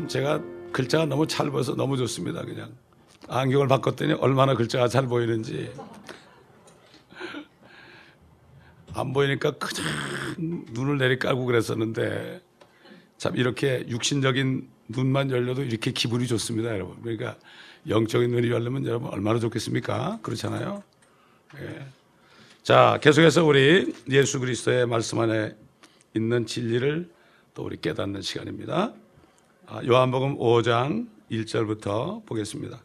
참 제가 글자가 너무 잘 보여서 너무 좋습니다. 그냥 안경을 바꿨더니 얼마나 글자가 잘 보이는지 안 보이니까 그냥 눈을 내리깔고 그랬었는데 참 이렇게 육신적인 눈만 열려도 이렇게 기분이 좋습니다, 여러분. 그러니까 영적인 눈이 열리면 여러분 얼마나 좋겠습니까? 그렇잖아요. 예. 자, 계속해서 우리 예수 그리스도의 말씀 안에 있는 진리를 또 우리 깨닫는 시간입니다. 아, 요한복음 5장 1절부터 보겠습니다.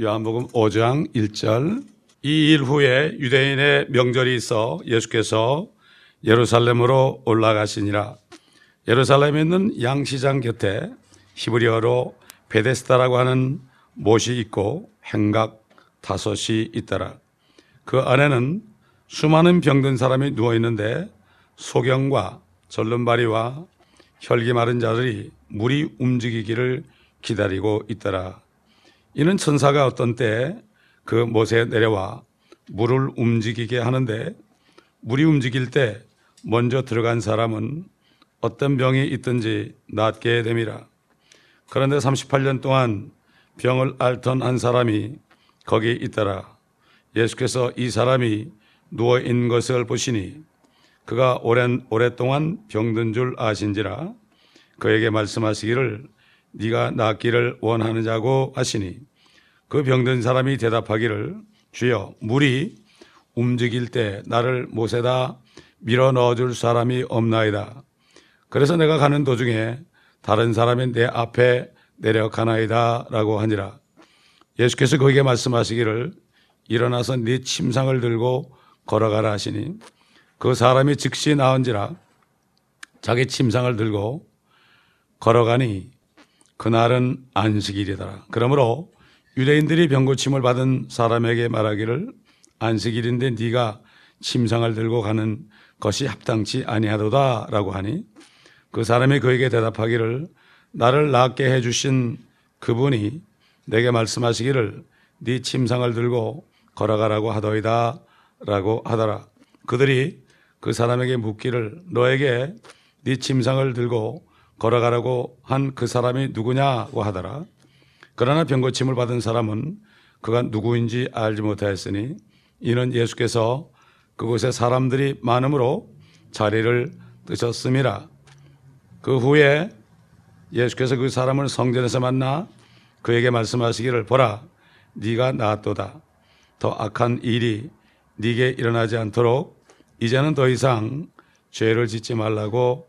요한복음 5장 1절. 이 일 후에 유대인의 명절이 있어 예수께서 예루살렘으로 올라가시니라. 예루살렘에 있는 양시장 곁에 히브리어로 베데스다라고 하는 못이 있고 행각 다섯이 있더라. 그 안에는 수많은 병든 사람이 누워 있는데 소경과 절름발이와 혈기 마른 자들이 물이 움직이기를 기다리고 있더라. 이는 천사가 어떤 때그 못에 내려와 물을 움직이게 하는데 물이 움직일 때 먼저 들어간 사람은 어떤 병이 있든지 낫게 됨이라. 그런데 38년 동안 병을 앓던 한 사람이 거기 있더라. 예수께서 이 사람이 누워 있는 것을 보시니 그가 오랜 오랫동안 병든 줄 아신지라 그에게 말씀하시기를 네가 낫기를 원하는 자고 하시니 그 병든 사람이 대답하기를 주여 물이 움직일 때 나를 못에다 밀어 넣어 줄 사람이 없나이다. 그래서 내가 가는 도중에 다른 사람이 내 앞에 내려가나이다 라고 하니라. 예수께서 그에게 말씀하시기를 일어나서 네 침상을 들고 걸어가라 하시니 그 사람이 즉시 나은지라 자기 침상을 들고 걸어가니 그날은 안식일이더라. 그러므로 유대인들이 병고침을 받은 사람에게 말하기를 안식일인데 네가 침상을 들고 가는 것이 합당치 아니하도다라고 하니 그 사람이 그에게 대답하기를 나를 낫게 해 주신 그분이 내게 말씀하시기를 네 침상을 들고 걸어가라고 하더이다라고 하더라. 그들이 그 사람에게 묻기를 너에게 네 침상을 들고 걸어가라고 한 그 사람이 누구냐고 하더라. 그러나 병고침을 받은 사람은 그가 누구인지 알지 못하였으니 이는 예수께서 그곳에 사람들이 많으므로 자리를 뜨셨음이라. 그 후에 예수께서 그 사람을 성전에서 만나 그에게 말씀하시기를 보라 네가 나았도다. 더 악한 일이 네게 일어나지 않도록 이제는 더 이상 죄를 짓지 말라고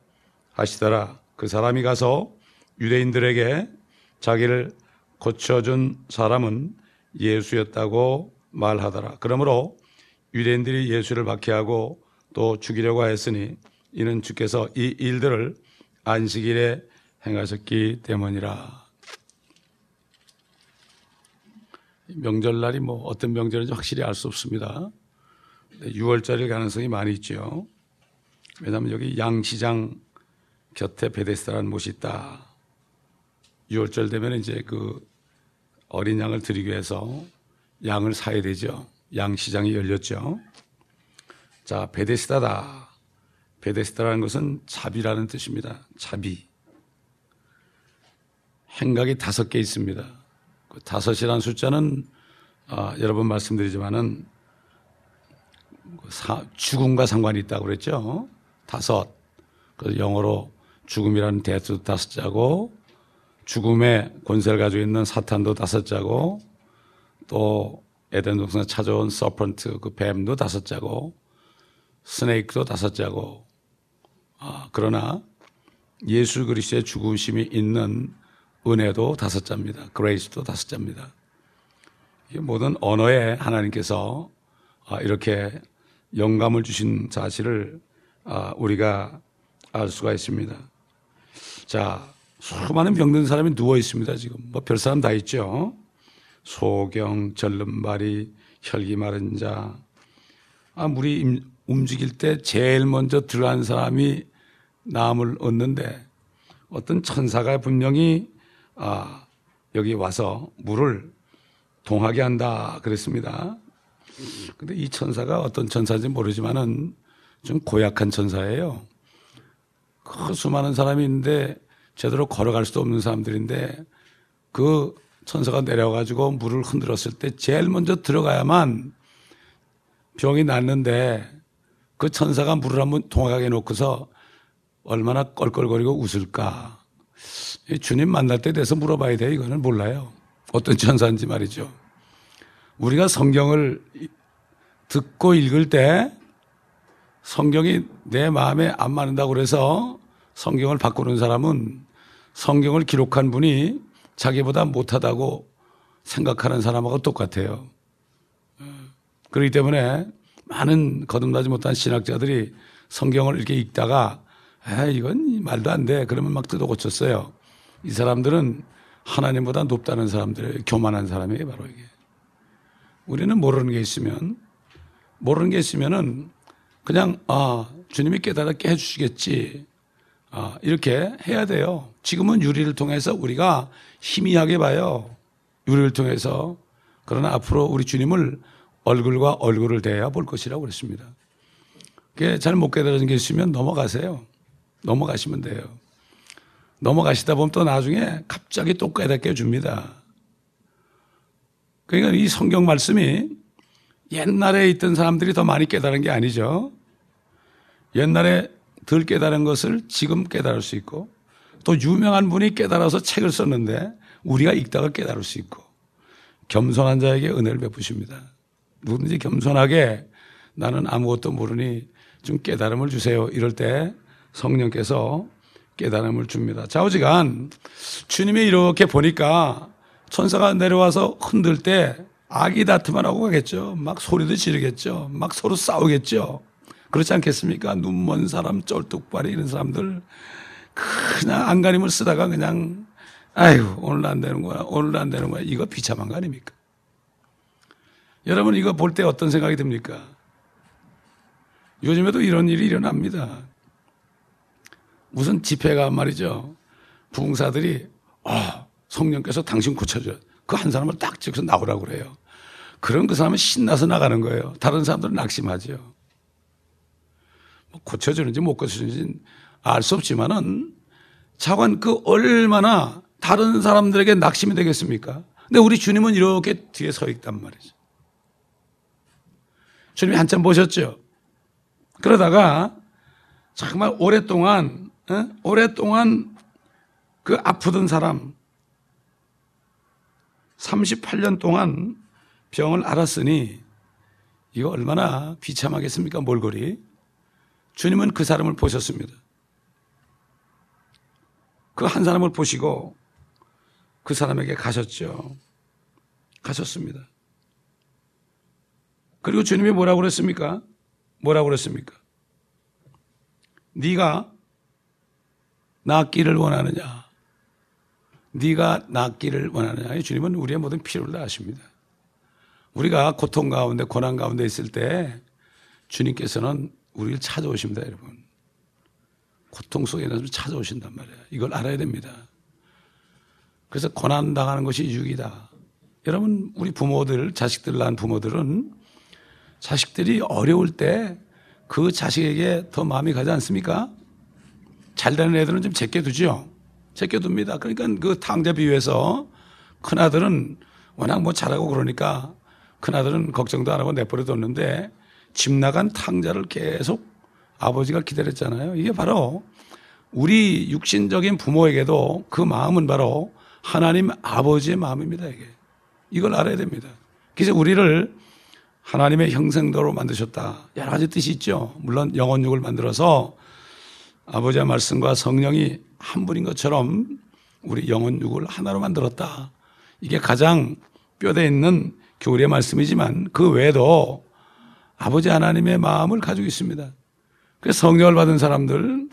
하시더라. 그 사람이 가서 유대인들에게 자기를 고쳐준 사람은 예수였다고 말하더라. 그러므로 유대인들이 예수를 박해하고 또 죽이려고 했으니 이는 주께서 이 일들을 안식일에 행하셨기 때문이라. 명절날이 뭐 어떤 명절인지 확실히 알 수 없습니다. 6월절일 가능성이 많이 있죠. 왜냐하면 여기 양시장 곁에 베데스다라는 곳이 있다. 6월절 되면 이제 그 어린 양을 드리기 위해서 양을 사야 되죠. 양시장이 열렸죠. 자, 베데스다다. 베데스다라는 것은 자비라는 뜻입니다. 자비. 행각이 다섯 개 있습니다. 그 다섯이라는 숫자는 아, 여러 번 말씀드리지만은 그 사, 죽음과 상관이 있다고 그랬죠. 다섯. 그 영어로 죽음이라는 대도 다섯 자고 죽음의 권세를 가지고 있는 사탄도 다섯 자고 또 에덴 동산에 찾아온 서펀트 그 뱀도 다섯 자고 스네이크도 다섯 자고 아, 그러나 예수 그리스도의 죽으심이 있는 은혜도 다섯 자입니다. 그레이스도 다섯 자입니다. 모든 언어에 하나님께서 아, 이렇게 영감을 주신 사실을 아, 우리가 알 수가 있습니다. 자, 수많은 병든 사람이 누워 있습니다, 지금. 뭐 별 사람 다 있죠. 소경, 절름발이, 혈기 마른 자. 아, 물이 움직일 때 제일 먼저 들어간 사람이 남을 얻는데 어떤 천사가 분명히 아, 여기 와서 물을 동하게 한다 그랬습니다. 근데 이 천사가 어떤 천사인지 모르지만은 좀 고약한 천사예요. 그 수많은 사람이 있는데 제대로 걸어갈 수도 없는 사람들인데 그 천사가 내려가지고 물을 흔들었을 때 제일 먼저 들어가야만 병이 낫는데 그 천사가 물을 한번 동하게 놓고서 얼마나 껄껄거리고 웃을까. 주님 만날 때 돼서 물어봐야 돼. 이거는 몰라요. 어떤 천사인지 말이죠. 우리가 성경을 듣고 읽을 때 성경이 내 마음에 안 맞는다고 그래서 성경을 바꾸는 사람은 성경을 기록한 분이 자기보다 못하다고 생각하는 사람하고 똑같아요. 그렇기 때문에 많은 거듭나지 못한 신학자들이 성경을 이렇게 읽다가 아, 이건 말도 안 돼. 그러면 막 뜯어 고쳤어요. 이 사람들은 하나님보다 높다는 사람들, 교만한 사람이에요, 바로 이게. 우리는 모르는 게 있으면, 모르는 게 있으면은 그냥, 아, 주님이 깨달았게 해주시겠지. 아, 이렇게 해야 돼요. 지금은 유리를 통해서 우리가 희미하게 봐요. 유리를 통해서. 그러나 앞으로 우리 주님을 얼굴과 얼굴을 대해야 볼 것이라고 그랬습니다. 그게 잘 못 깨달은 게 있으면 넘어가세요. 넘어가시면 돼요. 넘어가시다 보면 또 나중에 갑자기 또 깨닫게 해줍니다. 그러니까 이 성경 말씀이 옛날에 있던 사람들이 더 많이 깨달은 게 아니죠. 옛날에 덜 깨달은 것을 지금 깨달을 수 있고 또 유명한 분이 깨달아서 책을 썼는데 우리가 읽다가 깨달을 수 있고 겸손한 자에게 은혜를 베푸십니다. 누구든지 겸손하게 나는 아무것도 모르니 좀 깨달음을 주세요. 이럴 때 성령께서 깨달음을 줍니다. 좌우지간 주님이 이렇게 보니까 천사가 내려와서 흔들 때 아기 다툼만 하고 가겠죠. 막 소리도 지르겠죠. 막 서로 싸우겠죠. 그렇지 않겠습니까? 눈먼 사람, 쩔뚝발이 이런 사람들 그냥 안간힘을 쓰다가 그냥 아이고 오늘 안 되는 거야. 오늘 안 되는 거야. 이거 비참한 거 아닙니까? 여러분 이거 볼 때 어떤 생각이 듭니까? 요즘에도 이런 일이 일어납니다. 무슨 집회가 말이죠. 부흥사들이 아, 성령께서 당신 고쳐줘. 그한 사람을 딱 찍어서 나오라고 그래요. 그런 그 사람은 신나서 나가는 거예요. 다른 사람들은 낙심하죠. 뭐 고쳐주는지 못 고쳐주는지 알 수 없지만은 자관 그 얼마나 다른 사람들에게 낙심이 되겠습니까? 근데 우리 주님은 이렇게 뒤에 서 있단 말이죠. 주님이 한참 보셨죠? 그러다가 정말 오랫동안, 어? 오랫동안 그 아프던 사람, 38년 동안 병을 앓았으니 이거 얼마나 비참하겠습니까? 몰골이. 주님은 그 사람을 보셨습니다. 그 한 사람을 보시고 그 사람에게 가셨죠. 가셨습니다. 그리고 주님이 뭐라고 그랬습니까? 뭐라고 그랬습니까? 네가 낫기를 원하느냐? 네가 낫기를 원하느냐? 주님은 우리의 모든 필요를 다 아십니다. 우리가 고통 가운데 고난 가운데 있을 때 주님께서는 우리를 찾아오십니다, 여러분. 고통 속에 있는 찾아오신단 말이에요. 이걸 알아야 됩니다. 그래서 고난 당하는 것이 유익이다. 여러분, 우리 부모들, 자식들 낳은 부모들은 자식들이 어려울 때 그 자식에게 더 마음이 가지 않습니까? 잘 되는 애들은 좀 제껴 두죠. 제껴둡니다. 그러니까 그 탕자 비유에서 큰아들은 워낙 뭐 잘하고 그러니까 큰아들은 걱정도 안 하고 내버려 뒀는데 집 나간 탕자를 계속 아버지가 기다렸잖아요. 이게 바로 우리 육신적인 부모에게도 그 마음은 바로 하나님 아버지의 마음입니다. 이게. 이걸 알아야 됩니다. 그래서 우리를 하나님의 형상대로 만드셨다. 여러 가지 뜻이 있죠. 물론 영혼육을 만들어서 아버지의 말씀과 성령이 한 분인 것처럼 우리 영혼 육을 하나로 만들었다. 이게 가장 뼈대 있는 교리의 말씀이지만 그 외에도 아버지 하나님의 마음을 가지고 있습니다. 그래서 성령을 받은 사람들,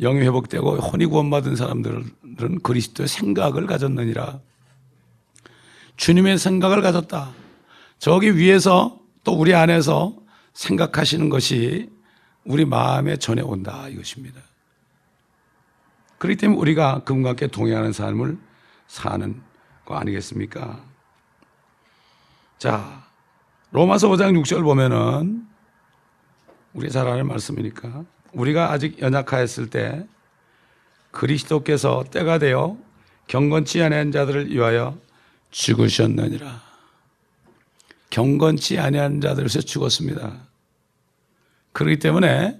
영이 회복되고 혼이 구원받은 사람들은 그리스도의 생각을 가졌느니라. 주님의 생각을 가졌다. 저기 위에서 또 우리 안에서 생각하시는 것이 우리 마음에 전해온다 이것입니다. 그렇기 때문에 우리가 그분과 함께 동행하는 삶을 사는 거 아니겠습니까? 자, 로마서 5장 6절 보면은 우리 잘 아는 말씀이니까 우리가 아직 연약하였을 때 그리스도께서 때가 되어 경건치 아니한 자들을 위하여 죽으셨느니라. 경건치 아니한 자들에서 죽었습니다. 그렇기 때문에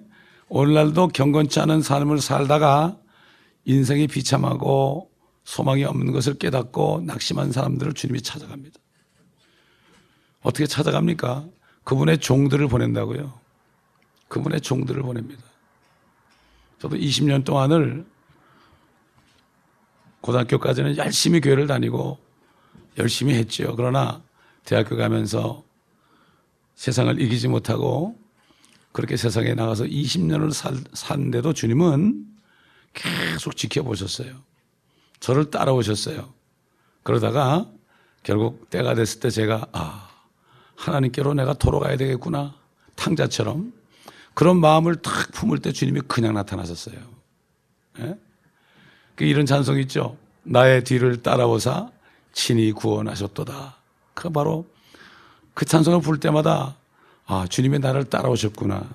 오늘날도 경건치 않은 삶을 살다가 인생이 비참하고 소망이 없는 것을 깨닫고 낙심한 사람들을 주님이 찾아갑니다. 어떻게 찾아갑니까? 그분의 종들을 보낸다고요. 그분의 종들을 보냅니다. 저도 20년 동안을 고등학교까지는 열심히 교회를 다니고 열심히 했죠. 그러나 대학교 가면서 세상을 이기지 못하고 그렇게 세상에 나가서 20년을 살, 산데도 주님은 계속 지켜보셨어요. 저를 따라오셨어요. 그러다가 결국 때가 됐을 때 제가 아 하나님께로 내가 돌아가야 되겠구나 탕자처럼 그런 마음을 탁 품을 때 주님이 그냥 나타나셨어요. 예? 그 이런 찬송 있죠. 나의 뒤를 따라오사 친히 구원하셨도다. 그 바로 그 찬송을 부를 때마다 아 주님이 나를 따라오셨구나.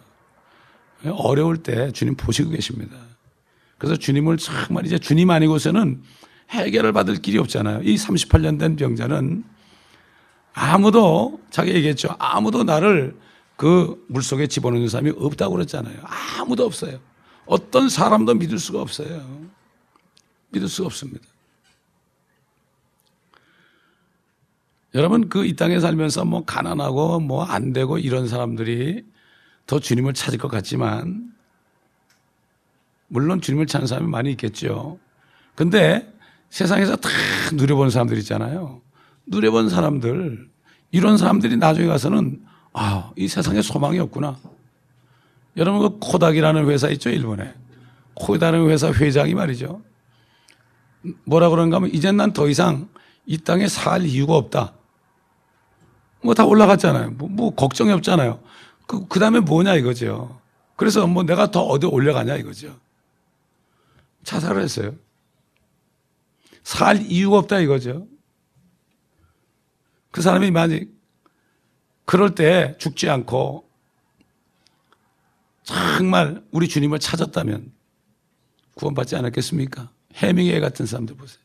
예? 어려울 때 주님 보시고 계십니다. 그래서 주님을 정말 이제 주님 아니고서는 해결을 받을 길이 없잖아요. 이 38년 된 병자는 아무도 자기 얘기했죠. 아무도 나를 그 물속에 집어넣는 사람이 없다고 그랬잖아요. 아무도 없어요. 어떤 사람도 믿을 수가 없어요. 믿을 수가 없습니다. 여러분 그 이 땅에 살면서 뭐 가난하고 뭐 안 되고 이런 사람들이 더 주님을 찾을 것 같지만 물론 주님을 찾는 사람이 많이 있겠죠. 근데 세상에서 다 누려본 사람들 있잖아요. 누려본 사람들, 이런 사람들이 나중에 가서는 아, 이 세상에 소망이 없구나. 여러분 그 코닥이라는 회사 있죠, 일본에. 코닥이라는 회사 회장이 말이죠. 뭐라 그런가 하면 이젠 난 더 이상 이 땅에 살 이유가 없다. 뭐 다 올라갔잖아요. 뭐, 뭐 걱정이 없잖아요. 그, 그 다음에 뭐냐 이거죠. 그래서 뭐 내가 더 어디 올려가냐 이거죠. 자살을 했어요. 살 이유가 없다 이거죠. 그 사람이 만약 그럴 때 죽지 않고 정말 우리 주님을 찾았다면 구원받지 않았겠습니까? 해밍웨이 같은 사람들 보세요.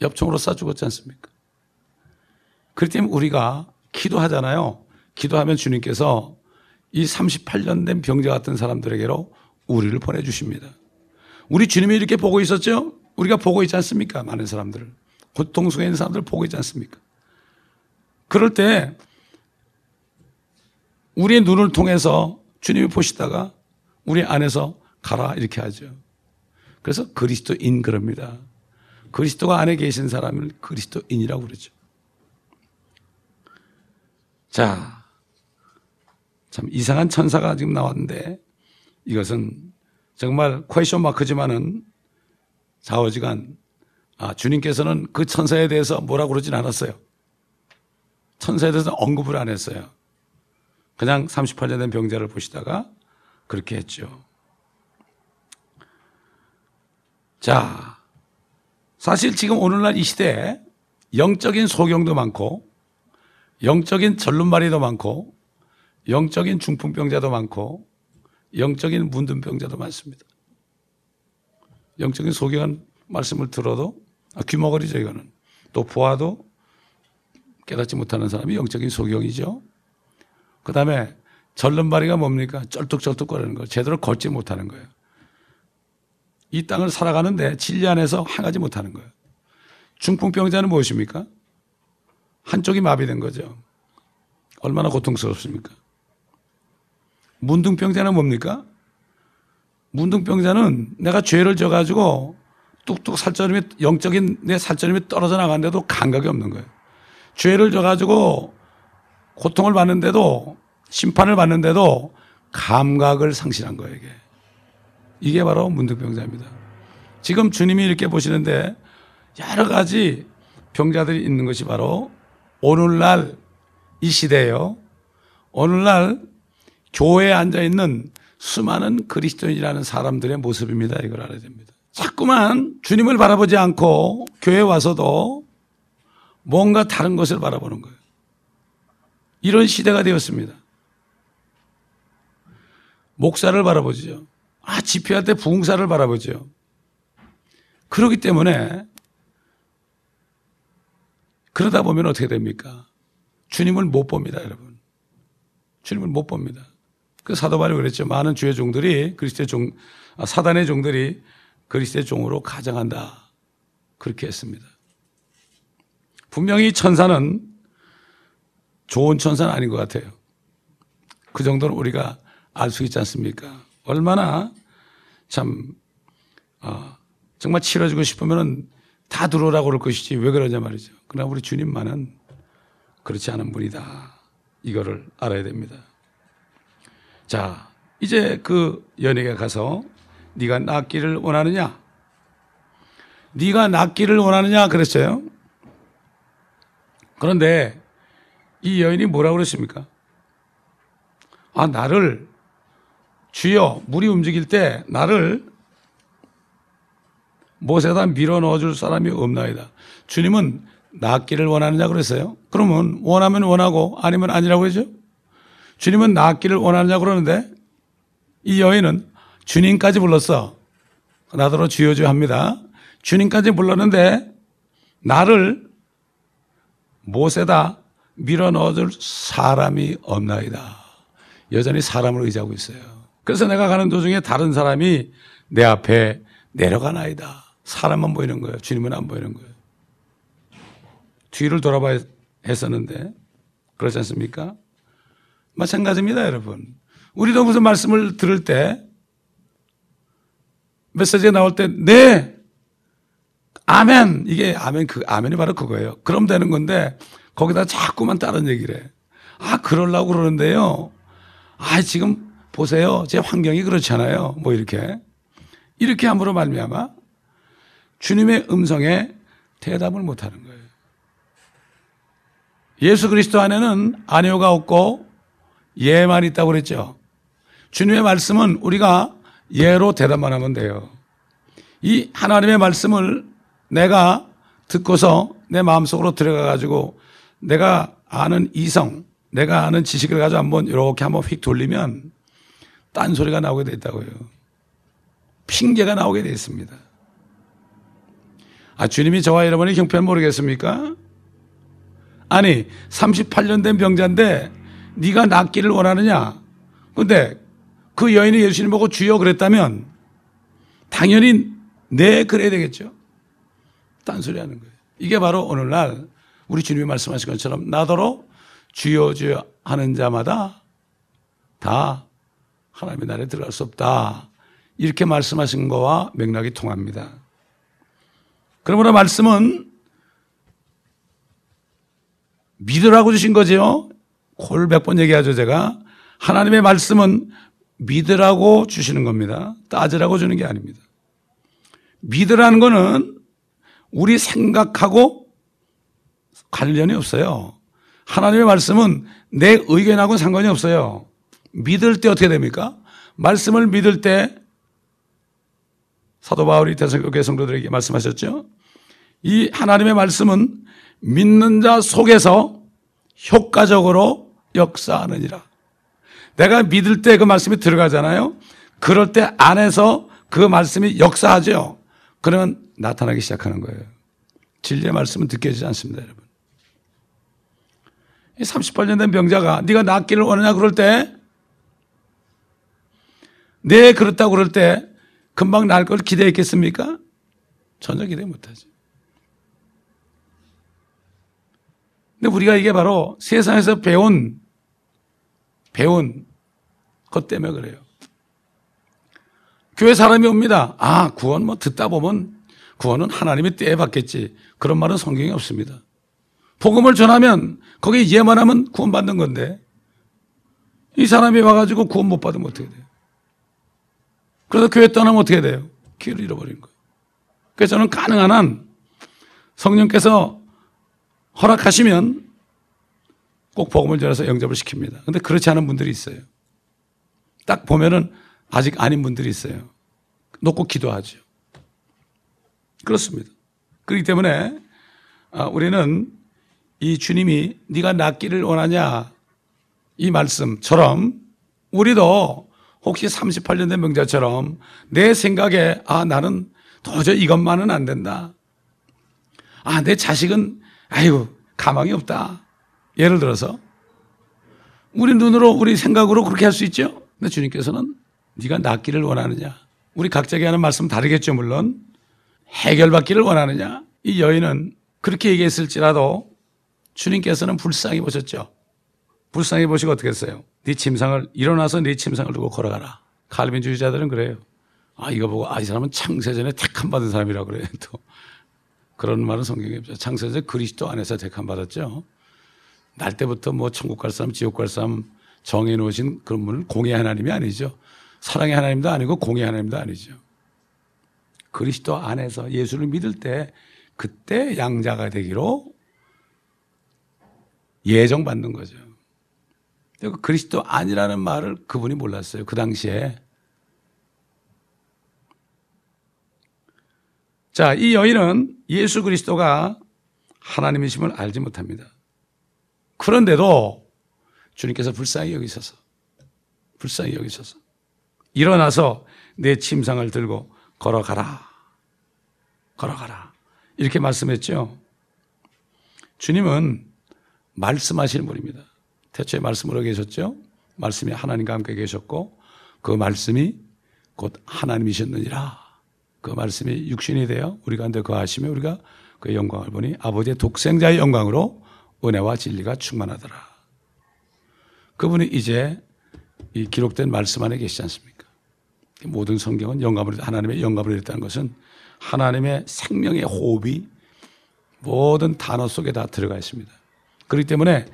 엽총으로 쏴 죽었지 않습니까? 그렇기 때문에 우리가 기도하잖아요. 기도하면 주님께서 이 38년 된 병자 같은 사람들에게로 우리를 보내주십니다. 우리 주님이 이렇게 보고 있었죠? 우리가 보고 있지 않습니까? 많은 사람들을. 고통 속에 있는 사람들을 보고 있지 않습니까? 그럴 때 우리의 눈을 통해서 주님이 보시다가 우리 안에서 가라 이렇게 하죠. 그래서 그리스도인 그럽니다. 그리스도가 안에 계신 사람을 그리스도인이라고 그러죠. 자, 참 이상한 천사가 지금 나왔는데 이것은 정말 question mark지만은 좌우지간 아, 주님께서는 그 천사에 대해서 뭐라고 그러진 않았어요. 천사에 대해서 언급을 안 했어요. 그냥 38년 된 병자를 보시다가 그렇게 했죠. 자, 사실 지금 오늘날 이 시대에 영적인 소경도 많고, 영적인 전륜말이도 많고, 영적인 중풍병자도 많고, 영적인 문둥병자도 많습니다. 영적인 소경한 말씀을 들어도 아, 귀머거리죠 이거는. 또 보아도 깨닫지 못하는 사람이 영적인 소경이죠. 그 다음에 절름발이가 뭡니까? 쩔뚝쩔뚝거리는 거. 제대로 걷지 못하는 거예요. 이 땅을 살아가는데 진리 안에서 행하지 못하는 거예요. 중풍병자는 무엇입니까? 한쪽이 마비된 거죠. 얼마나 고통스럽습니까? 문둥병자는 뭡니까? 문둥병자는 내가 죄를 져가지고 뚝뚝 살점이 영적인 내 살점이 떨어져 나가는데도 감각이 없는 거예요. 죄를 져가지고 고통을 받는데도 심판을 받는데도 감각을 상실한 거예요, 이게. 이게 바로 문득병자입니다. 지금 주님이 이렇게 보시는데 여러 가지 병자들이 있는 것이 바로 오늘날 이 시대에요. 오늘날 교회에 앉아 있는 수많은 그리스도인이라는 사람들의 모습입니다. 이걸 알아야 됩니다. 자꾸만 주님을 바라보지 않고 교회 에 와서도 뭔가 다른 것을 바라보는 거예요. 이런 시대가 되었습니다. 목사를 바라보죠. 아, 집회할 때 부흥사를 바라보죠. 그렇기 때문에 그러다 보면 어떻게 됩니까? 주님을 못 봅니다, 여러분. 주님을 못 봅니다. 그 사도 바울이 그랬죠. 많은 주의 종들이 그리스도의 종, 아, 사단의 종들이 그리스도의 종으로 가정한다. 그렇게 했습니다. 분명히 천사는 좋은 천사는 아닌 것 같아요. 그 정도는 우리가 알 수 있지 않습니까? 얼마나 참, 어, 정말 치러주고 싶으면 다 들어오라고 그럴 것이지 왜 그러냐 말이죠. 그러나 우리 주님만은 그렇지 않은 분이다. 이거를 알아야 됩니다. 자, 이제 그 연예계 가서 네가 낫기를 원하느냐? 네가 낫기를 원하느냐 그랬어요. 그런데 이 여인이 뭐라고 그랬습니까? 아, 나를 주여 물이 움직일 때 나를 못에다 밀어 넣어줄 사람이 없나이다. 주님은 낫기를 원하느냐 그랬어요. 그러면 원하면 원하고 아니면 아니라고 그러죠. 주님은 낫기를 원하느냐 그러는데 이 여인은 주님까지 불렀어. 나더러 주여주 합니다. 주님까지 불렀는데 나를 못에다 밀어 넣어줄 사람이 없나이다. 여전히 사람을 의지하고 있어요. 그래서 내가 가는 도중에 다른 사람이 내 앞에 내려가나이다. 사람만 보이는 거예요. 주님은 안 보이는 거예요. 뒤를 돌아봐야 했었는데 그렇지 않습니까? 마찬가지입니다, 여러분. 우리도 무슨 말씀을 들을 때 메시지가 나올 때 네, 아멘 이게 아멘 그 아멘이 바로 그거예요. 그럼 되는 건데 거기다 자꾸만 다른 얘기를 해. 아 그럴라고 그러는데요. 아 지금 보세요, 제 환경이 그렇잖아요. 뭐 이렇게 이렇게 함으로 말미암아 주님의 음성에 대답을 못하는 거예요. 예수 그리스도 안에는 아니오가 없고 예만 있다고 그랬죠. 주님의 말씀은 우리가 예로 대답만 하면 돼요. 이 하나님의 말씀을 내가 듣고서 내 마음속으로 들어가 가지고 내가 아는 이성, 내가 아는 지식을 가지고 한번 이렇게 한번 휙 돌리면 딴소리가 나오게 돼 있다고요. 핑계가 나오게 돼 있습니다. 아, 주님이 저와 여러분의 형편 모르겠습니까? 아니, 38년 된 병자인데 네가 낫기를 원하느냐? 근데 그 여인이 예수님 보고 주여 그랬다면 당연히 네 그래야 되겠죠. 딴소리 하는 거예요. 이게 바로 오늘날 우리 주님이 말씀하신 것처럼 나더러 주여 주여 하는 자마다 다 하나님의 나라에 들어갈 수 없다. 이렇게 말씀하신 거와 맥락이 통합니다. 그러므로 말씀은 믿으라고 주신 거죠. 골몇번 얘기하죠, 제가. 하나님의 말씀은 믿으라고 주시는 겁니다. 따지라고 주는 게 아닙니다. 믿으라는 거는 우리 생각하고 관련이 없어요. 하나님의 말씀은 내 의견하고 상관이 없어요. 믿을 때 어떻게 됩니까? 말씀을 믿을 때 사도 바울이 대성교회 성도들에게 말씀하셨죠. 이 하나님의 말씀은 믿는 자 속에서 효과적으로 역사하느니라. 내가 믿을 때 그 말씀이 들어가잖아요. 그럴 때 안에서 그 말씀이 역사하죠. 그러면 나타나기 시작하는 거예요. 진리의 말씀은 듣겨지지 않습니다, 여러분. 38년 된 병자가 네가 낫기를 원하냐 그럴 때, 네 그렇다고 그럴 때 금방 날 걸 기대했겠습니까? 전혀 기대 못하죠. 근데 우리가 이게 바로 세상에서 배운, 배운 것 때문에 그래요. 교회 사람이 옵니다. 아, 구원 뭐 듣다 보면 구원은 하나님이 때에 받겠지. 그런 말은 성경에 없습니다. 복음을 전하면 거기에 예만 하면 구원받는 건데 이 사람이 와가지고 구원 못 받으면 어떻게 돼요? 그래서 교회 떠나면 어떻게 돼요? 기회를 잃어버린 거예요. 그래서 저는 가능한 한 성령께서 허락하시면 꼭 복음을 전해서 영접을 시킵니다. 근데 그렇지 않은 분들이 있어요. 딱 보면은 아직 아닌 분들이 있어요. 놓고 기도하죠. 그렇습니다. 그렇기 때문에 아, 우리는 이 주님이 네가 낫기를 원하냐 이 말씀처럼 우리도 혹시 38년 된 명자처럼 내 생각에 아 나는 도저히 이것만은 안 된다. 아 내 자식은 아이고 가망이 없다. 예를 들어서 우리 눈으로 우리 생각으로 그렇게 할 수 있죠. 근데 주님께서는 네가 낫기를 원하느냐? 우리 각자에게 하는 말씀 다르겠죠 물론 해결받기를 원하느냐? 이 여인은 그렇게 얘기했을지라도 주님께서는 불쌍히 보셨죠. 불쌍히 보시고 어떻게 했어요? 네 침상을 일어나서 네 침상을 두고 걸어가라. 칼빈주의자들은 그래요. 아 이거 보고 아 이 사람은 창세전에 택함 받은 사람이라고 그래요. 또 그런 말은 성경에 없죠. 창세전 그리스도 안에서 택함 받았죠. 날 때부터 뭐 천국 갈 사람, 지옥 갈 사람 정해 놓으신 그런 분은 공의 하나님이 아니죠. 사랑의 하나님도 아니고 공의 하나님도 아니죠. 그리스도 안에서 예수를 믿을 때 그때 양자가 되기로 예정받는 거죠. 그리스도 아니라는 말을 그분이 몰랐어요. 그 당시에. 자, 이 여인은 예수 그리스도가 하나님이심을 알지 못합니다. 그런데도 주님께서 불쌍히 여기셔서, 불쌍히 여기셔서, 일어나서 내 침상을 들고 걸어가라. 걸어가라. 이렇게 말씀했죠. 주님은 말씀하시는 분입니다. 태초에 말씀으로 계셨죠. 말씀이 하나님과 함께 계셨고 그 말씀이 곧 하나님이셨느니라. 그 말씀이 육신이 되어 우리 가운데 거하시며 우리가 그 영광을 보니 아버지의 독생자의 영광으로 은혜와 진리가 충만하더라. 그분이 이제 이 기록된 말씀 안에 계시지 않습니까? 모든 성경은 영감을 하나님의 영감을 했다는 것은 하나님의 생명의 호흡이 모든 단어 속에 다 들어가 있습니다. 그렇기 때문에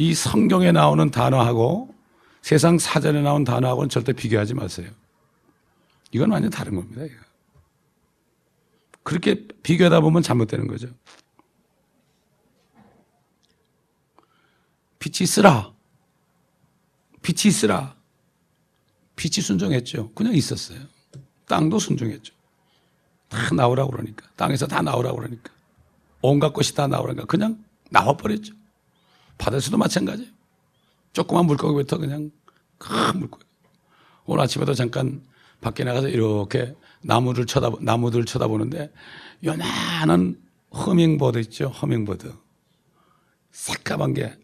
이 성경에 나오는 단어하고 세상 사전에 나온 단어하고는 절대 비교하지 마세요. 이건 완전 다른 겁니다. 이거. 그렇게 비교하다 보면 잘못되는 거죠. 빛이 있으라. 빛이 있으라. 빛이 순종했죠. 그냥 있었어요. 땅도 순종했죠. 다 나오라고 그러니까. 땅에서 다 나오라고 그러니까. 온갖 것이 다 나오라니까. 그냥 나와버렸죠. 바다에서도 마찬가지예요. 조그만 물고기부터 그냥 큰 물고기. 오늘 아침에도 잠깐 밖에 나가서 이렇게 나무를 쳐다 나무들 쳐다보는데 요만한 허밍버드 있죠. 허밍버드. 새까만 게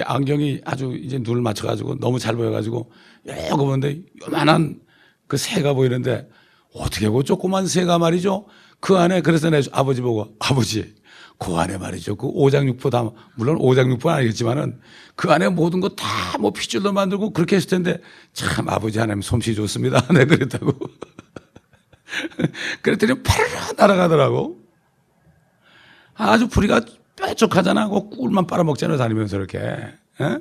안경이 아주 이제 눈을 맞춰가지고 너무 잘 보여가지고 여거 보는데 요만한 그 새가 보이는데 어떻게 그 조그만 새가 말이죠. 그 안에 그래서 내 아버지 보고 아버지 그 안에 말이죠. 그 오장육부 다, 물론 오장육부는 아니겠지만은 그 안에 모든 거 다 뭐 핏줄도 만들고 그렇게 했을 텐데 참 아버지 하나님 솜씨 좋습니다. 네, 그랬다고. 그랬더니 파르르 날아가더라고. 아주 부리가 뾰족하잖아. 그 꿀만 빨아먹잖아요. 다니면서 이렇게. 에?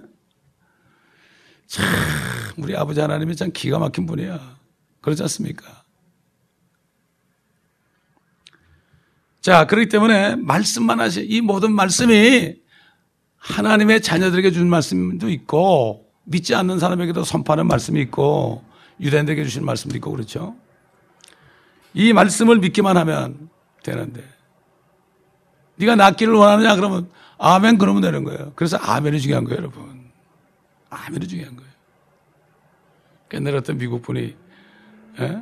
참, 우리 아버지 하나님이 참 기가 막힌 분이야. 그렇지 않습니까? 자, 그렇기 때문에 말씀만 하시, 이 모든 말씀이 하나님의 자녀들에게 주는 말씀도 있고, 믿지 않는 사람에게도 선포하는 말씀이 있고, 유대인들에게 주시는 말씀도 있고, 그렇죠? 이 말씀을 믿기만 하면 되는데, 네가 낫기를 원하느냐? 그러면, 아멘, 그러면 되는 거예요. 그래서 아멘이 중요한 거예요, 여러분. 아멘이 중요한 거예요. 옛날에 어떤 미국 분이, 예?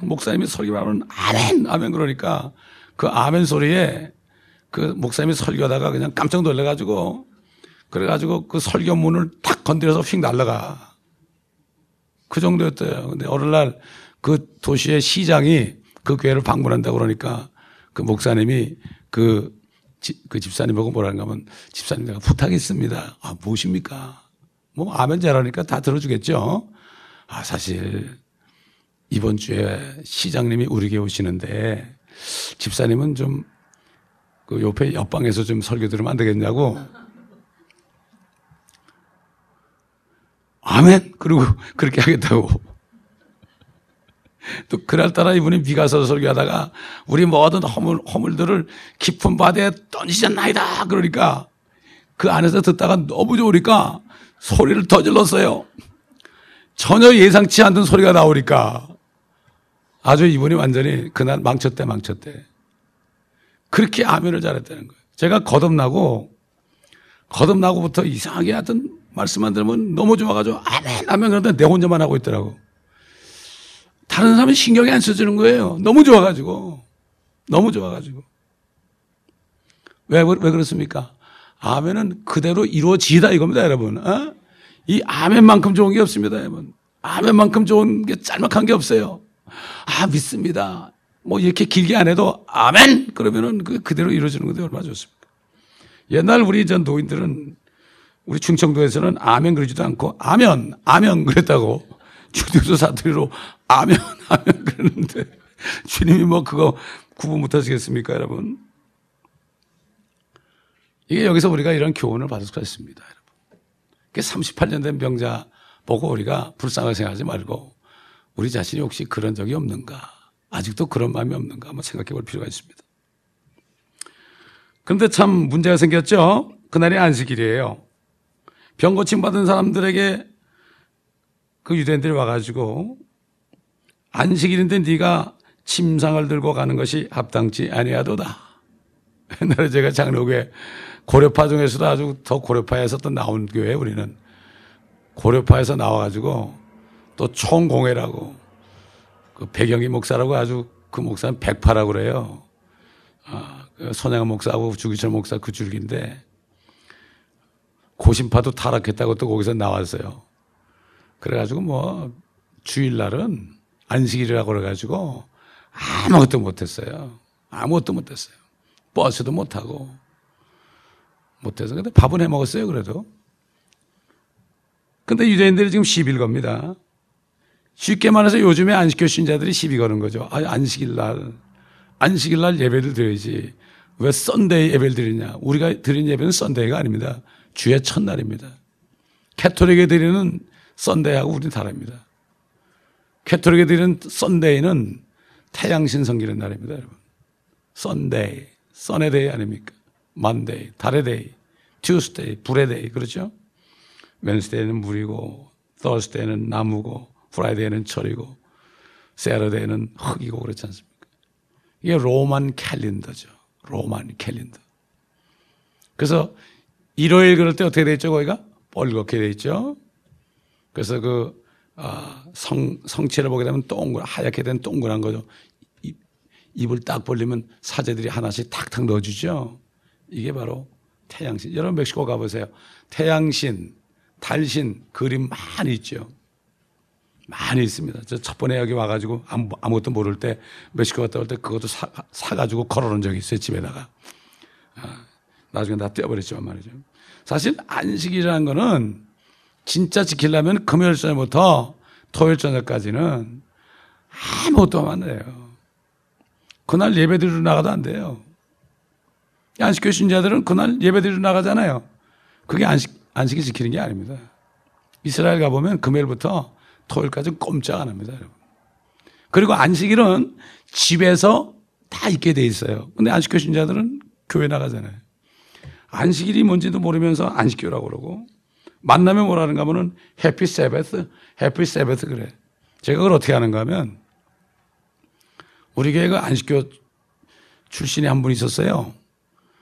목사님이 설교하면 아멘, 아멘 그러니까 그 아멘 소리에 그 목사님이 설교하다가 그냥 깜짝 놀래가지고 그래가지고 그 설교문을 탁 건드려서 휙 날라가. 그 정도였대요. 근데 어느 날 그 도시의 시장이 그 교회를 방문한다고 그러니까 그 목사님이 그, 지, 그 집사님 보고 뭐라는가 하면 집사님 내가 부탁이 있습니다. 아, 무엇입니까? 뭐 아멘 잘하니까 다 들어주겠죠. 아, 사실 이번 주에 시장님이 우리 교회 오시는데 집사님은 좀 그 옆에 옆방에서 좀 설교 들으면 안 되겠냐고. 아멘! 그리고 그렇게 하겠다고. 또 그날따라 이분이 비가 서 설교하다가 우리 모든 허물, 허물들을 깊은 바다에 던지셨나이다. 그러니까 그 안에서 듣다가 너무 좋으니까 소리를 더 질렀어요. 전혀 예상치 않던 소리가 나오니까 아주 이분이 완전히 그날 망쳤대, 망쳤대. 그렇게 아멘을 잘했다는 거예요. 제가 거듭나고, 거듭나고부터 이상하게 하여튼 말씀만 들으면 너무 좋아가지고 아멘, 아멘 그런데 내 혼자만 하고 있더라고. 다른 사람은 신경이 안 써주는 거예요. 너무 좋아가지고. 너무 좋아가지고. 왜, 왜 그렇습니까? 아멘은 그대로 이루어지다 이겁니다, 여러분. 어? 이 아멘만큼 좋은 게 없습니다, 여러분. 아멘만큼 좋은 게 짤막한 게 없어요. 아, 믿습니다. 뭐 이렇게 길게 안 해도 아멘! 그러면은 그 그대로 이루어지는 건데 얼마나 좋습니까? 옛날 우리 전 노인들은 우리 충청도에서는 아멘 그러지도 않고 아멘, 아멘 그랬다고 주교도 사투리로 아멘, 아멘 그러는데 주님이 뭐 그거 구분 못 하시겠습니까, 여러분? 이게 여기서 우리가 이런 교훈을 받을 수가 있습니다, 여러분. 38년 된 병자 보고 우리가 불쌍하게 생각하지 말고 우리 자신이 혹시 그런 적이 없는가? 아직도 그런 마음이 없는가? 한번 생각해 볼 필요가 있습니다. 그런데 참 문제가 생겼죠? 그날이 안식일이에요. 병 고침 받은 사람들에게 그 유대인들이 와가지고 안식일인데 네가 침상을 들고 가는 것이 합당치 아니하도다. 옛날에 제가 장로교회 고려파 중에서도 아주 더 고려파에서 또 나온 교회 우리는 고려파에서 나와가지고 또 총공회라고 그 배경희 목사라고 아주 그 목사는 백파라고 그래요. 아, 그 손양원 목사하고 주기철 목사 그 줄기인데 고심파도 타락했다고 또 거기서 나왔어요. 그래가지고 뭐 주일날은 안식일이라고 그래가지고 아무것도 못했어요. 아무것도 못했어요. 버스도 못 타고 못해서 근데 밥은 해 먹었어요 그래도. 근데 유대인들이 지금 시비를 겁니다. 쉽게 말해서 요즘에 안식교 신자들이 시비 거는 거죠. 아, 안식일 날 안식일 날 예배를 드려야지. 왜 Sunday 예배를 드리냐? 우리가 드린 예배는 Sunday가 아닙니다. 주의 첫날입니다. Catholic에 드리는 Sunday하고 우리는 다릅니다. Catholic에 드리는 Sunday는 태양신 섬기는 날입니다, 여러분. Sunday, sun의 day 아닙니까? Monday, 달의 day, Tuesday, 불의 day, 그렇죠? Wednesday는 물이고, Thursday는 나무고, Friday는 철이고, 세러데이는 흙이고 그렇지 않습니까? 이게 로만 캘린더죠. 로만 캘린더. 그래서 일요일 그럴 때 어떻게 돼 있죠, 거기가? 뻘겋게 돼 있죠. 그래서 그, 아, 성, 성체를 보게 되면 동글, 하얗게 된 동그란 거죠. 입, 입을 딱 벌리면 사제들이 하나씩 탁탁 넣어주죠. 이게 바로 태양신. 여러분 멕시코 가보세요. 태양신, 달신 그림 많이 있죠. 많이 있습니다. 저 첫 번에 여기 와가지고 아무것도 모를 때 멕시코 갔다 올 때 그것도 사, 사가지고 걸어놓은 적이 있어요. 집에다가. 아, 나중에 다 떼어버렸지만 말이죠. 사실 안식이라는 거는 진짜 지키려면 금요일 저녁부터 토요일 저녁까지는 아무것도 안 돼요. 그날 예배 드리러 나가도 안 돼요. 안식교 신자들은 그날 예배 드리러 나가잖아요. 그게 안식, 안식이 지키는 게 아닙니다. 이스라엘 가보면 금요일부터 토요일까지 꼼짝 안 합니다, 여러분. 그리고 안식일은 집에서 다 있게 돼 있어요. 근데 안식교 신자들은 교회 나가잖아요. 안식일이 뭔지도 모르면서 안식교라고 그러고 만나면 뭐라는가 하면은 해피 세베스, 해피 세베스 그래. 제가 그걸 어떻게 하는가 하면 우리 교회가 안식교 출신이 한 분 있었어요.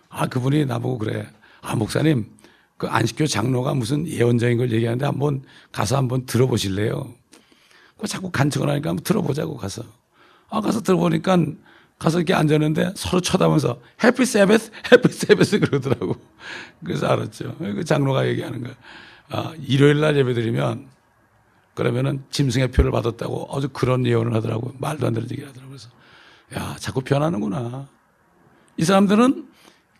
아, 그분이 나보고 그래. 아, 목사님, 그 안식교 장로가 무슨 예언자인 걸 얘기하는데 한번 가서 한번 들어보실래요? 그 자꾸 간청을 하니까 한번 들어보자고 가서. 아, 가서 들어보니까 가서 이렇게 앉았는데 서로 쳐다보면서 해피 세베스, 해피 세베스 그러더라고. 그래서 알았죠. 그 장로가 얘기하는 거야. 아, 일요일 날 예배 드리면 그러면은 짐승의 표를 받았다고 아주 그런 예언을 하더라고. 말도 안 되는 얘기를 하더라고. 그래서 야, 자꾸 변하는구나. 이 사람들은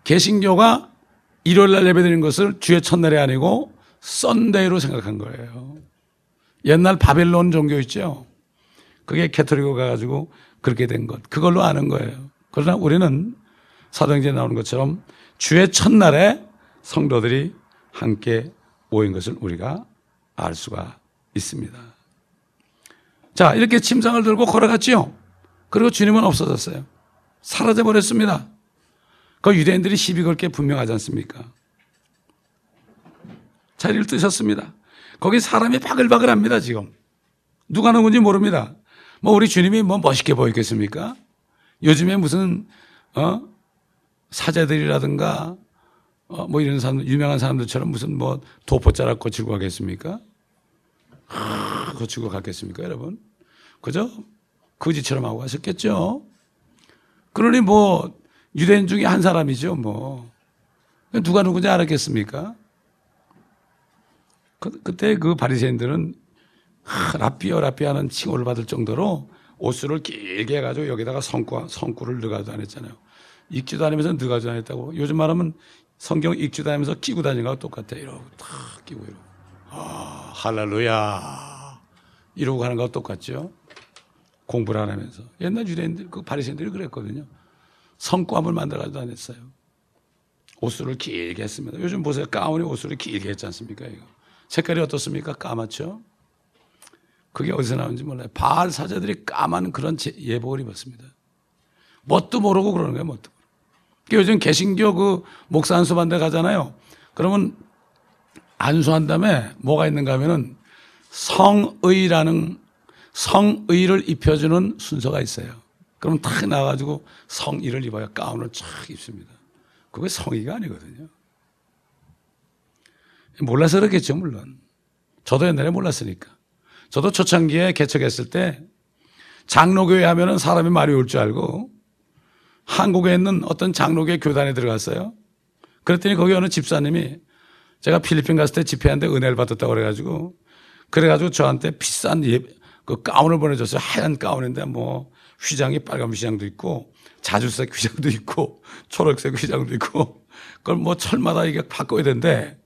개신교가 일요일 날 예배 드리는 것을 주의 첫날이 아니고 썬데이로 생각한 거예요. 옛날 바벨론 종교 있죠? 그게 캐토릭으로 가가지고 그렇게 된 것. 그걸로 아는 거예요. 그러나 우리는 사도행전에 나오는 것처럼 주의 첫날에 성도들이 함께 모인 것을 우리가 알 수가 있습니다. 자, 이렇게 침상을 들고 걸어갔지요. 그리고 주님은 없어졌어요. 사라져 버렸습니다. 그 유대인들이 시비 걸 게 분명하지 않습니까? 자리를 뜨셨습니다. 거기 사람이 바글바글합니다, 지금. 누가 누군지 모릅니다. 뭐 우리 주님이 뭐 멋있게 보이겠습니까? 요즘에 무슨 어 사제들이라든가 어, 뭐 이런 사람, 유명한 사람들처럼 무슨 뭐 도포자락 거치고 가겠습니까? 하, 거치고 가겠습니까, 여러분? 그죠? 거지처럼 하고 가셨겠죠? 그러니 뭐, 유대인 중에 한 사람이죠, 뭐. 누가 누군지 알았겠습니까? 그, 그때 그 바리새인들은 라삐어 라삐어는 칭호를 받을 정도로 옷수를 길게 해가지고 여기다가 성과, 성구를 넣어가지고 다녔잖아요. 읽지도 않으면서 넣어가지고 다녔다고. 요즘 말하면 성경 읽지도 다니면서 끼고 다니는 거와 똑같아. 이러고 탁 끼고 이러고. 아, 할렐루야. 이러고 가는 거와 똑같죠. 공부를 안 하면서. 옛날 유대인들, 그 바리새인들이 그랬거든요. 성과을 만들어가지고 다녔어요. 옷수를 길게 했습니다. 요즘 보세요. 가운이 옷수를 길게 했지 않습니까? 이거. 색깔이 어떻습니까? 까맣죠? 그게 어디서 나오는지 몰라요. 바알 사자들이 까만 그런 예복을 입었습니다. 뭣도 모르고 그러는 거예요, 뭣도. 요즘 개신교 그 목사 안수반 데 가잖아요. 그러면 안수한 다음에 뭐가 있는가 하면은 성의라는 성의를 입혀주는 순서가 있어요. 그럼 탁 나와가지고 성의를 입어요. 가운을 쫙 입습니다. 그게 성의가 아니거든요. 몰라서 그렇겠죠, 물론. 저도 옛날에 몰랐으니까. 저도 초창기에 개척했을 때 장로교회 하면은 사람이 말이 올 줄 알고 한국에 있는 어떤 장로교회 교단에 들어갔어요. 그랬더니 거기 어느 집사님이 제가 필리핀 갔을 때 집회하는데 은혜를 받았다고 그래가지고 그래가지고 저한테 비싼 예, 그 가운을 보내줬어요. 하얀 가운인데 뭐 휘장이 빨간 휘장도 있고 자주색 휘장도 있고 초록색 휘장도 있고 그걸 뭐 철마다 이게 바꿔야 되는데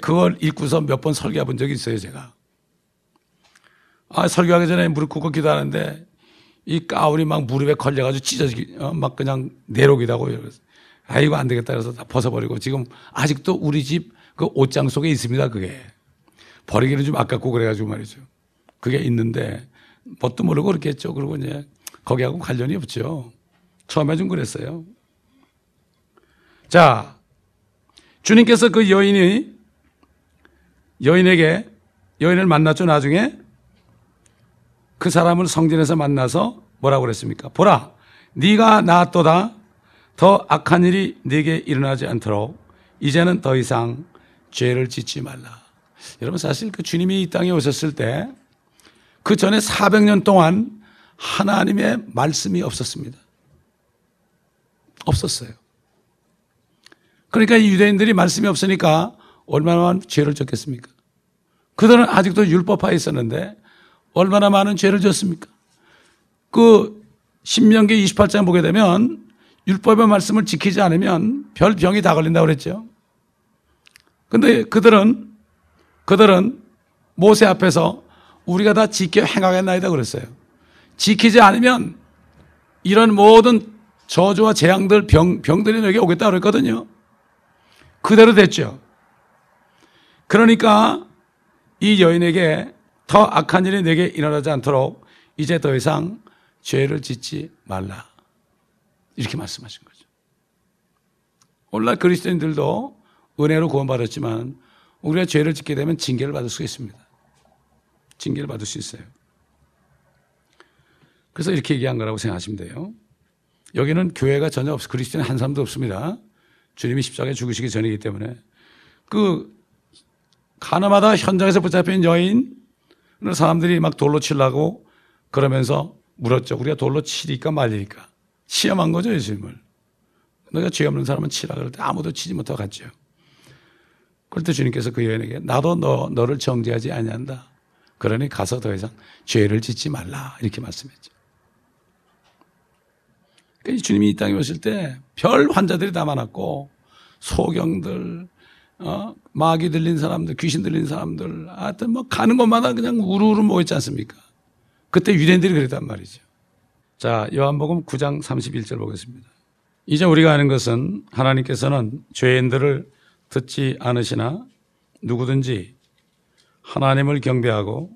그걸 읽고서 몇 번 설교해 본 적이 있어요, 제가. 아, 설교하기 전에 무릎 꿇고 기도하는데 이 가운이 막 무릎에 걸려가지고 찢어지기, 어, 막 그냥 내록이라고. 아, 이거 안 되겠다. 그래서 다 벗어버리고 지금 아직도 우리 집 그 옷장 속에 있습니다, 그게. 버리기는 좀 아깝고 그래가지고 말이죠. 그게 있는데 뭣도 모르고 그렇게 했죠. 그리고 이제 거기하고 관련이 없죠. 처음에 좀 그랬어요. 자, 주님께서 그 여인이 여인에게 여인을 만났죠 나중에 그 사람을 성전에서 만나서 뭐라고 그랬습니까? 보라 네가 나았도다 더 악한 일이 네게 일어나지 않도록 이제는 더 이상 죄를 짓지 말라. 여러분 사실 그 주님이 이 땅에 오셨을 때 그 전에 400년 동안 하나님의 말씀이 없었습니다. 없었어요. 그러니까 이 유대인들이 말씀이 없으니까 얼마나 죄를 졌겠습니까? 그들은 아직도 율법하에 있었는데 얼마나 많은 죄를 졌습니까? 그 신명기 28장 보게 되면 율법의 말씀을 지키지 않으면 별 병이 다 걸린다고 그랬죠. 근데 그들은 그들은 모세 앞에서 우리가 다 지켜 행하겠나이다 그랬어요. 지키지 않으면 이런 모든 저주와 재앙들 병 병들이 너에게 오겠다 그랬거든요. 그대로 됐죠. 그러니까 이 여인에게 더 악한 일이 내게 일어나지 않도록 이제 더 이상 죄를 짓지 말라. 이렇게 말씀하신 거죠. 오늘날 그리스도인들도 은혜로 구원받았지만 우리가 죄를 짓게 되면 징계를 받을 수 있습니다. 징계를 받을 수 있어요. 그래서 이렇게 얘기한 거라고 생각하시면 돼요. 여기는 교회가 전혀 없어. 그리스도인 한 사람도 없습니다. 주님이 십자가에 죽으시기 전이기 때문에. 그 가나마다 현장에서 붙잡힌 여인 사람들이 막 돌로 치려고 그러면서 물었죠. 우리가 돌로 치리까 말리니까. 시험한 거죠, 예수님을. 너가 죄 없는 사람은 치라 그럴 때 아무도 치지 못하고 갔죠. 그럴 때 주님께서 그 여인에게 나도 너, 너를 정죄하지 아니한다. 그러니 가서 더 이상 죄를 짓지 말라. 이렇게 말씀했죠. 그러니까 주님이 이 땅에 오실 때 별 환자들이 다 많았고 소경들, 어? 마귀 들린 사람들, 귀신 들린 사람들, 하여튼 뭐 가는 곳마다 그냥 우르르 모였지 않습니까? 그때 유대인들이 그랬단 말이죠. 자, 요한복음 9장 31절 보겠습니다. 이제 우리가 아는 것은 하나님께서는 죄인들을 듣지 않으시나 누구든지 하나님을 경배하고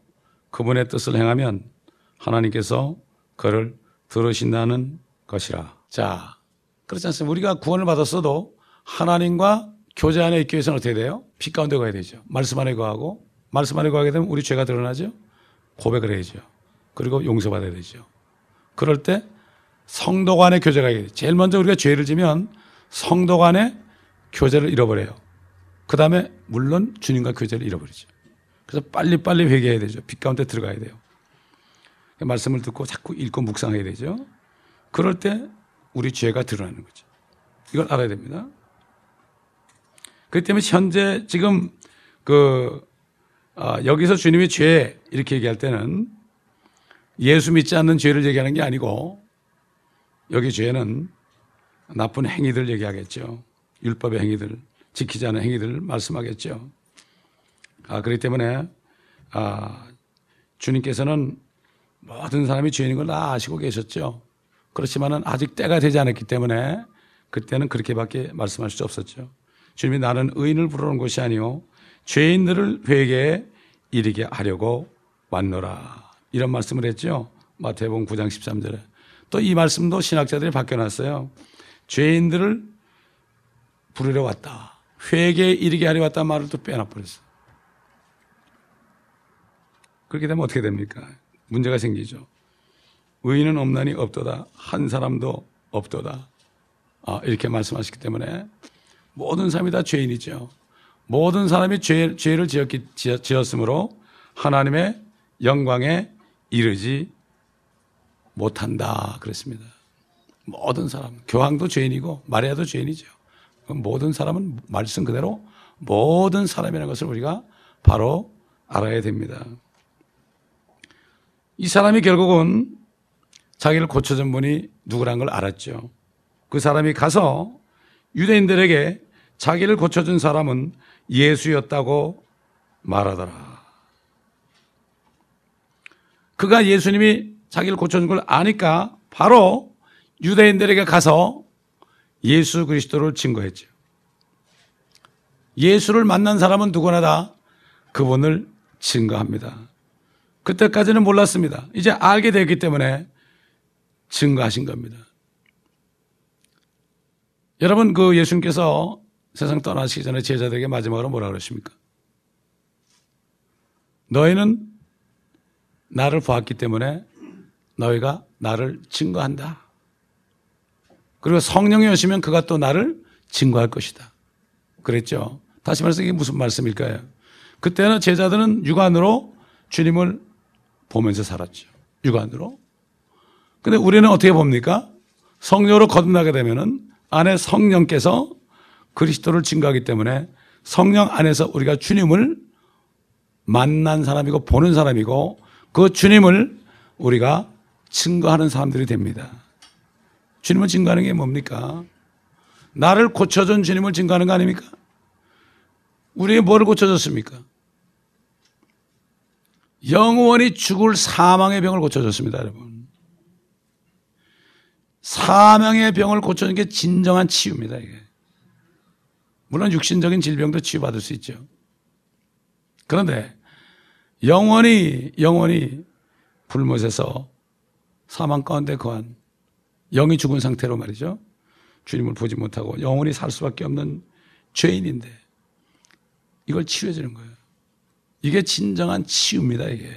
그분의 뜻을 행하면 하나님께서 그를 들으신다는 것이라. 자, 그렇지 않습니까? 우리가 구원을 받았어도 하나님과 교제 안에 있기 위해서는 어떻게 돼요? 빛 가운데 가야 되죠. 말씀 안에 거하고 말씀 안에 거하게 되면 우리 죄가 드러나죠. 고백을 해야죠. 그리고 용서받아야 되죠. 그럴 때 성도 간의 교제가 있어요. 제일 먼저 우리가 죄를 지면 성도 간의 교제를 잃어버려요. 그 다음에 물론 주님과 교제를 잃어버리죠. 그래서 빨리빨리 회개해야 되죠. 빛 가운데 들어가야 돼요. 말씀을 듣고 자꾸 읽고 묵상해야 되죠. 그럴 때 우리 죄가 드러나는 거죠. 이걸 알아야 됩니다. 그렇기 때문에 현재 지금 그 아, 여기서 주님이 죄 이렇게 얘기할 때는 예수 믿지 않는 죄를 얘기하는 게 아니고 여기 죄는 나쁜 행위들 얘기하겠죠. 율법의 행위들, 지키지 않은 행위들 말씀하겠죠. 아, 그렇기 때문에 아, 주님께서는 모든 사람이 죄인인 걸 다 아시고 계셨죠. 그렇지만은 아직 때가 되지 않았기 때문에 그때는 그렇게밖에 말씀할 수 없었죠. 주님이 나는 의인을 부르는 것이 아니요 죄인들을 회개에 이르게 하려고 왔노라. 이런 말씀을 했죠. 마태복음 9장 13절에. 또 이 말씀도 신학자들이 바뀌어놨어요. 죄인들을 부르러 왔다. 회개에 이르게 하려 왔다 말을 또 빼놔버렸어요. 그렇게 되면 어떻게 됩니까? 문제가 생기죠. 의인은 없나니 없도다. 한 사람도 없도다. 아, 이렇게 말씀하셨기 때문에 모든 사람이 다 죄인이죠. 모든 사람이 죄, 죄를 지었기, 지었으므로 하나님의 영광에 이르지 못한다. 그랬습니다. 모든 사람, 교황도 죄인이고 마리아도 죄인이죠. 모든 사람은 말씀 그대로 모든 사람이라는 것을 우리가 바로 알아야 됩니다. 이 사람이 결국은 자기를 고쳐준 분이 누구란 걸 알았죠. 그 사람이 가서 유대인들에게 자기를 고쳐준 사람은 예수였다고 말하더라. 그가 예수님이 자기를 고쳐준 걸 아니까 바로 유대인들에게 가서 예수 그리스도를 증거했죠. 예수를 만난 사람은 누구나 다 그분을 증거합니다. 그때까지는 몰랐습니다. 이제 알게 되기 때문에 증거하신 겁니다. 여러분, 그 예수님께서 세상 떠나시기 전에 제자들에게 마지막으로 뭐라 그러십니까? 너희는 나를 보았기 때문에 너희가 나를 증거한다. 그리고 성령이 오시면 그가 또 나를 증거할 것이다. 그랬죠. 다시 말해서 이게 무슨 말씀일까요? 그때는 제자들은 육안으로 주님을 보면서 살았죠. 육안으로. 근데 우리는 어떻게 봅니까? 성령으로 거듭나게 되면은 안에 성령께서 그리스도를 증거하기 때문에 성령 안에서 우리가 주님을 만난 사람이고 보는 사람이고 그 주님을 우리가 증거하는 사람들이 됩니다. 주님을 증거하는 게 뭡니까? 나를 고쳐준 주님을 증거하는 거 아닙니까? 우리에게 뭐를 고쳐줬습니까? 영원히 죽을 사망의 병을 고쳐줬습니다, 여러분. 사망의 병을 고쳐주는 게 진정한 치유입니다, 이게. 물론 육신적인 질병도 치유받을 수 있죠. 그런데 영원히, 영원히 불못에서 사망 가운데 거한 영이 죽은 상태로 말이죠. 주님을 보지 못하고 영원히 살 수밖에 없는 죄인인데 이걸 치유해 주는 거예요. 이게 진정한 치유입니다, 이게.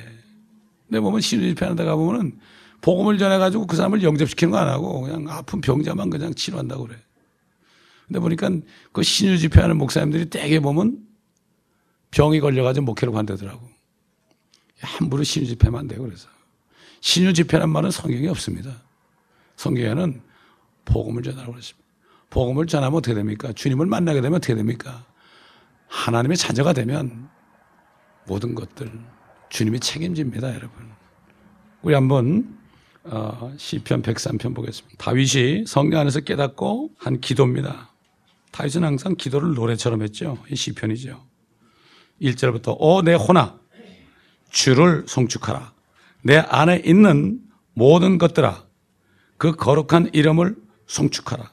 내 몸은 데 가보면은 복음을 전해가지고 그 사람을 영접시키는 거 안 하고 그냥 아픈 병자만 그냥 치료한다고 그래. 근데 보니까 그 신유 집회하는 목사님들이 대개 보면 병이 걸려가지고 목회를 관대더라고. 함부로 신유 집회만 안 돼요, 그래서. 신유 집회란 말은 성경에 없습니다. 성경에는 복음을 전하라고 그랬습니다. 복음을 전하면 어떻게 됩니까? 주님을 만나게 되면 어떻게 됩니까? 하나님의 자녀가 되면 모든 것들 주님이 책임집니다, 여러분. 우리 한번 어, 시편 103편 보겠습니다. 다윗이 성령 안에서 깨닫고 한 기도입니다. 다윗은 항상 기도를 노래처럼 했죠. 이 시편이죠. 1절부터 오 내 혼아 주를 송축하라. 내 안에 있는 모든 것들아 그 거룩한 이름을 송축하라.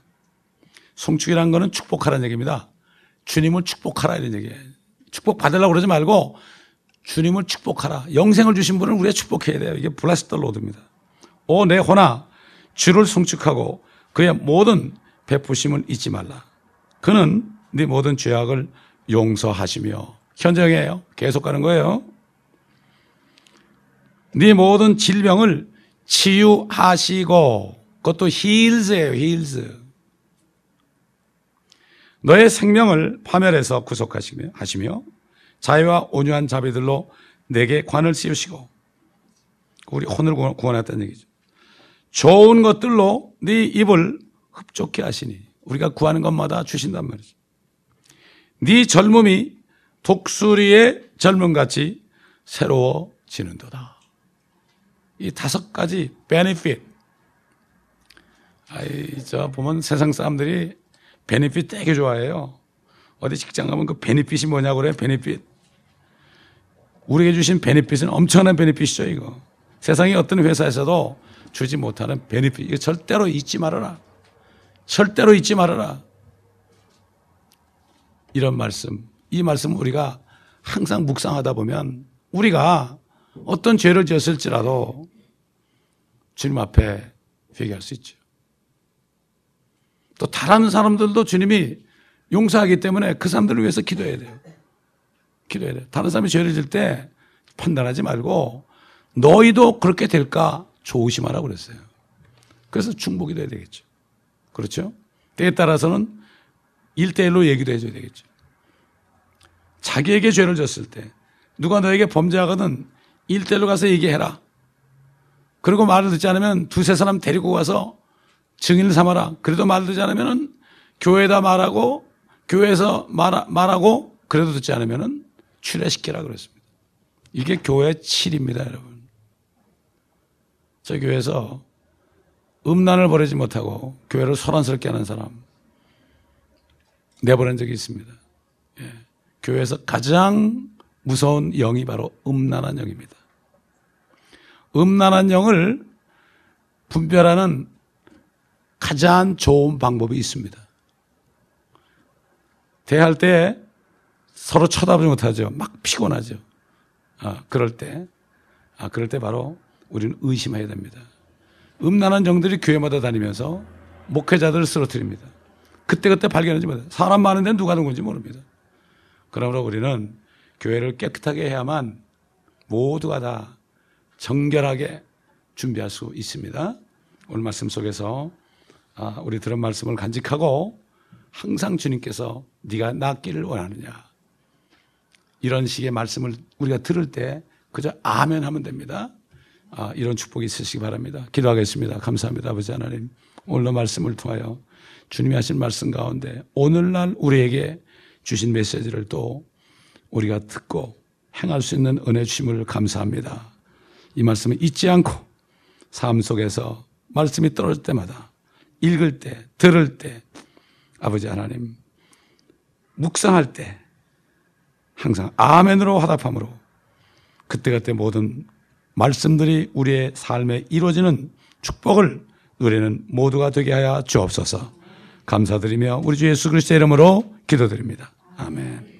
송축이라는 것은 축복하라는 얘기입니다. 주님을 축복하라 이런 얘기예요. 축복 받으려고 그러지 말고 주님을 축복하라. 영생을 주신 분을 우리가 축복해야 돼요. 이게 Bless the Lord입니다. 오, 내 혼아 주를 송축하고 그의 모든 베푸심을 잊지 말라. 그는 네 모든 죄악을 용서하시며 현장이에요. 계속 가는 거예요. 네 모든 질병을 치유하시고 그것도 힐즈예요. 힐즈. 너의 생명을 파멸해서 구속하시며 하시며 자유와 온유한 자비들로 내게 관을 씌우시고 우리 혼을 구원했다는 얘기죠. 좋은 것들로 네 입을 흡족해 하시니 우리가 구하는 것마다 주신단 말이죠. 네 젊음이 독수리의 젊음같이 새로워지는도다. 이 다섯 가지 베네핏. 아이, 저 보면 세상 사람들이 베네핏 되게 좋아해요. 어디 직장 가면 그 베네핏이 뭐냐고 그래, 베네핏. 우리에게 주신 베네핏은 엄청난 베네핏이죠, 이거. 세상에 어떤 회사에서도 주지 못하는 베네핏. 이거 절대로 잊지 말아라. 절대로 잊지 말아라. 이런 말씀. 이 말씀 우리가 항상 묵상하다 보면 우리가 어떤 죄를 지었을지라도 주님 앞에 회개할 수 있죠. 또 다른 사람들도 주님이 용서하기 때문에 그 사람들을 위해서 기도해야 돼요. 기도해야 돼요. 다른 사람이 죄를 질 때 판단하지 말고 너희도 그렇게 될까 조심하라고 그랬어요. 그래서 중복이 돼야 되겠죠. 그렇죠? 때에 따라서는 일대일로 얘기도 해줘야 되겠죠. 자기에게 죄를 졌을 때 누가 너에게 범죄하거든 일대일로 가서 얘기해라. 그리고 말을 듣지 않으면 두세 사람 데리고 가서 증인을 삼아라. 그래도 말을 듣지 않으면 교회에다 말하고 교회에서 말, 말하고 그래도 듣지 않으면 출애시키라 그랬습니다. 이게 교회 7입니다, 여러분. 저 교회에서 음란을 버리지 못하고 교회를 소란스럽게 하는 사람 내보낸 적이 있습니다. 예. 교회에서 가장 무서운 영이 바로 음란한 영입니다. 음란한 영을 분별하는 가장 좋은 방법이 있습니다. 대할 때 서로 쳐다보지 못하죠. 막 피곤하죠. 아, 그럴 때, 아, 그럴 때 바로 우리는 의심해야 됩니다. 음란한 영들이 교회마다 다니면서 목회자들을 쓰러뜨립니다. 그때그때 발견하지 못해요. 사람 많은데 누가 누군지 모릅니다. 그러므로 우리는 교회를 깨끗하게 해야만 모두가 다 정결하게 준비할 수 있습니다. 오늘 말씀 속에서 아, 우리 들은 말씀을 간직하고 항상 주님께서 네가 낫기를 원하느냐 이런 식의 말씀을 우리가 들을 때 그저 아멘 하면 됩니다. 아, 이런 축복이 있으시기 바랍니다. 기도하겠습니다. 감사합니다. 아버지 하나님. 오늘 말씀을 통하여 주님이 하신 말씀 가운데 오늘날 우리에게 주신 메시지를 또 우리가 듣고 행할 수 있는 은혜 주심을 감사합니다. 이 말씀을 잊지 않고 삶 속에서 말씀이 떨어질 때마다 읽을 때, 들을 때, 아버지 하나님, 묵상할 때 항상 아멘으로 화답함으로 그때그때 모든 말씀들이 우리의 삶에 이루어지는 축복을 누리는 모두가 되게 하여 주옵소서 감사드리며 우리 주 예수 그리스도의 이름으로 기도드립니다. 아멘.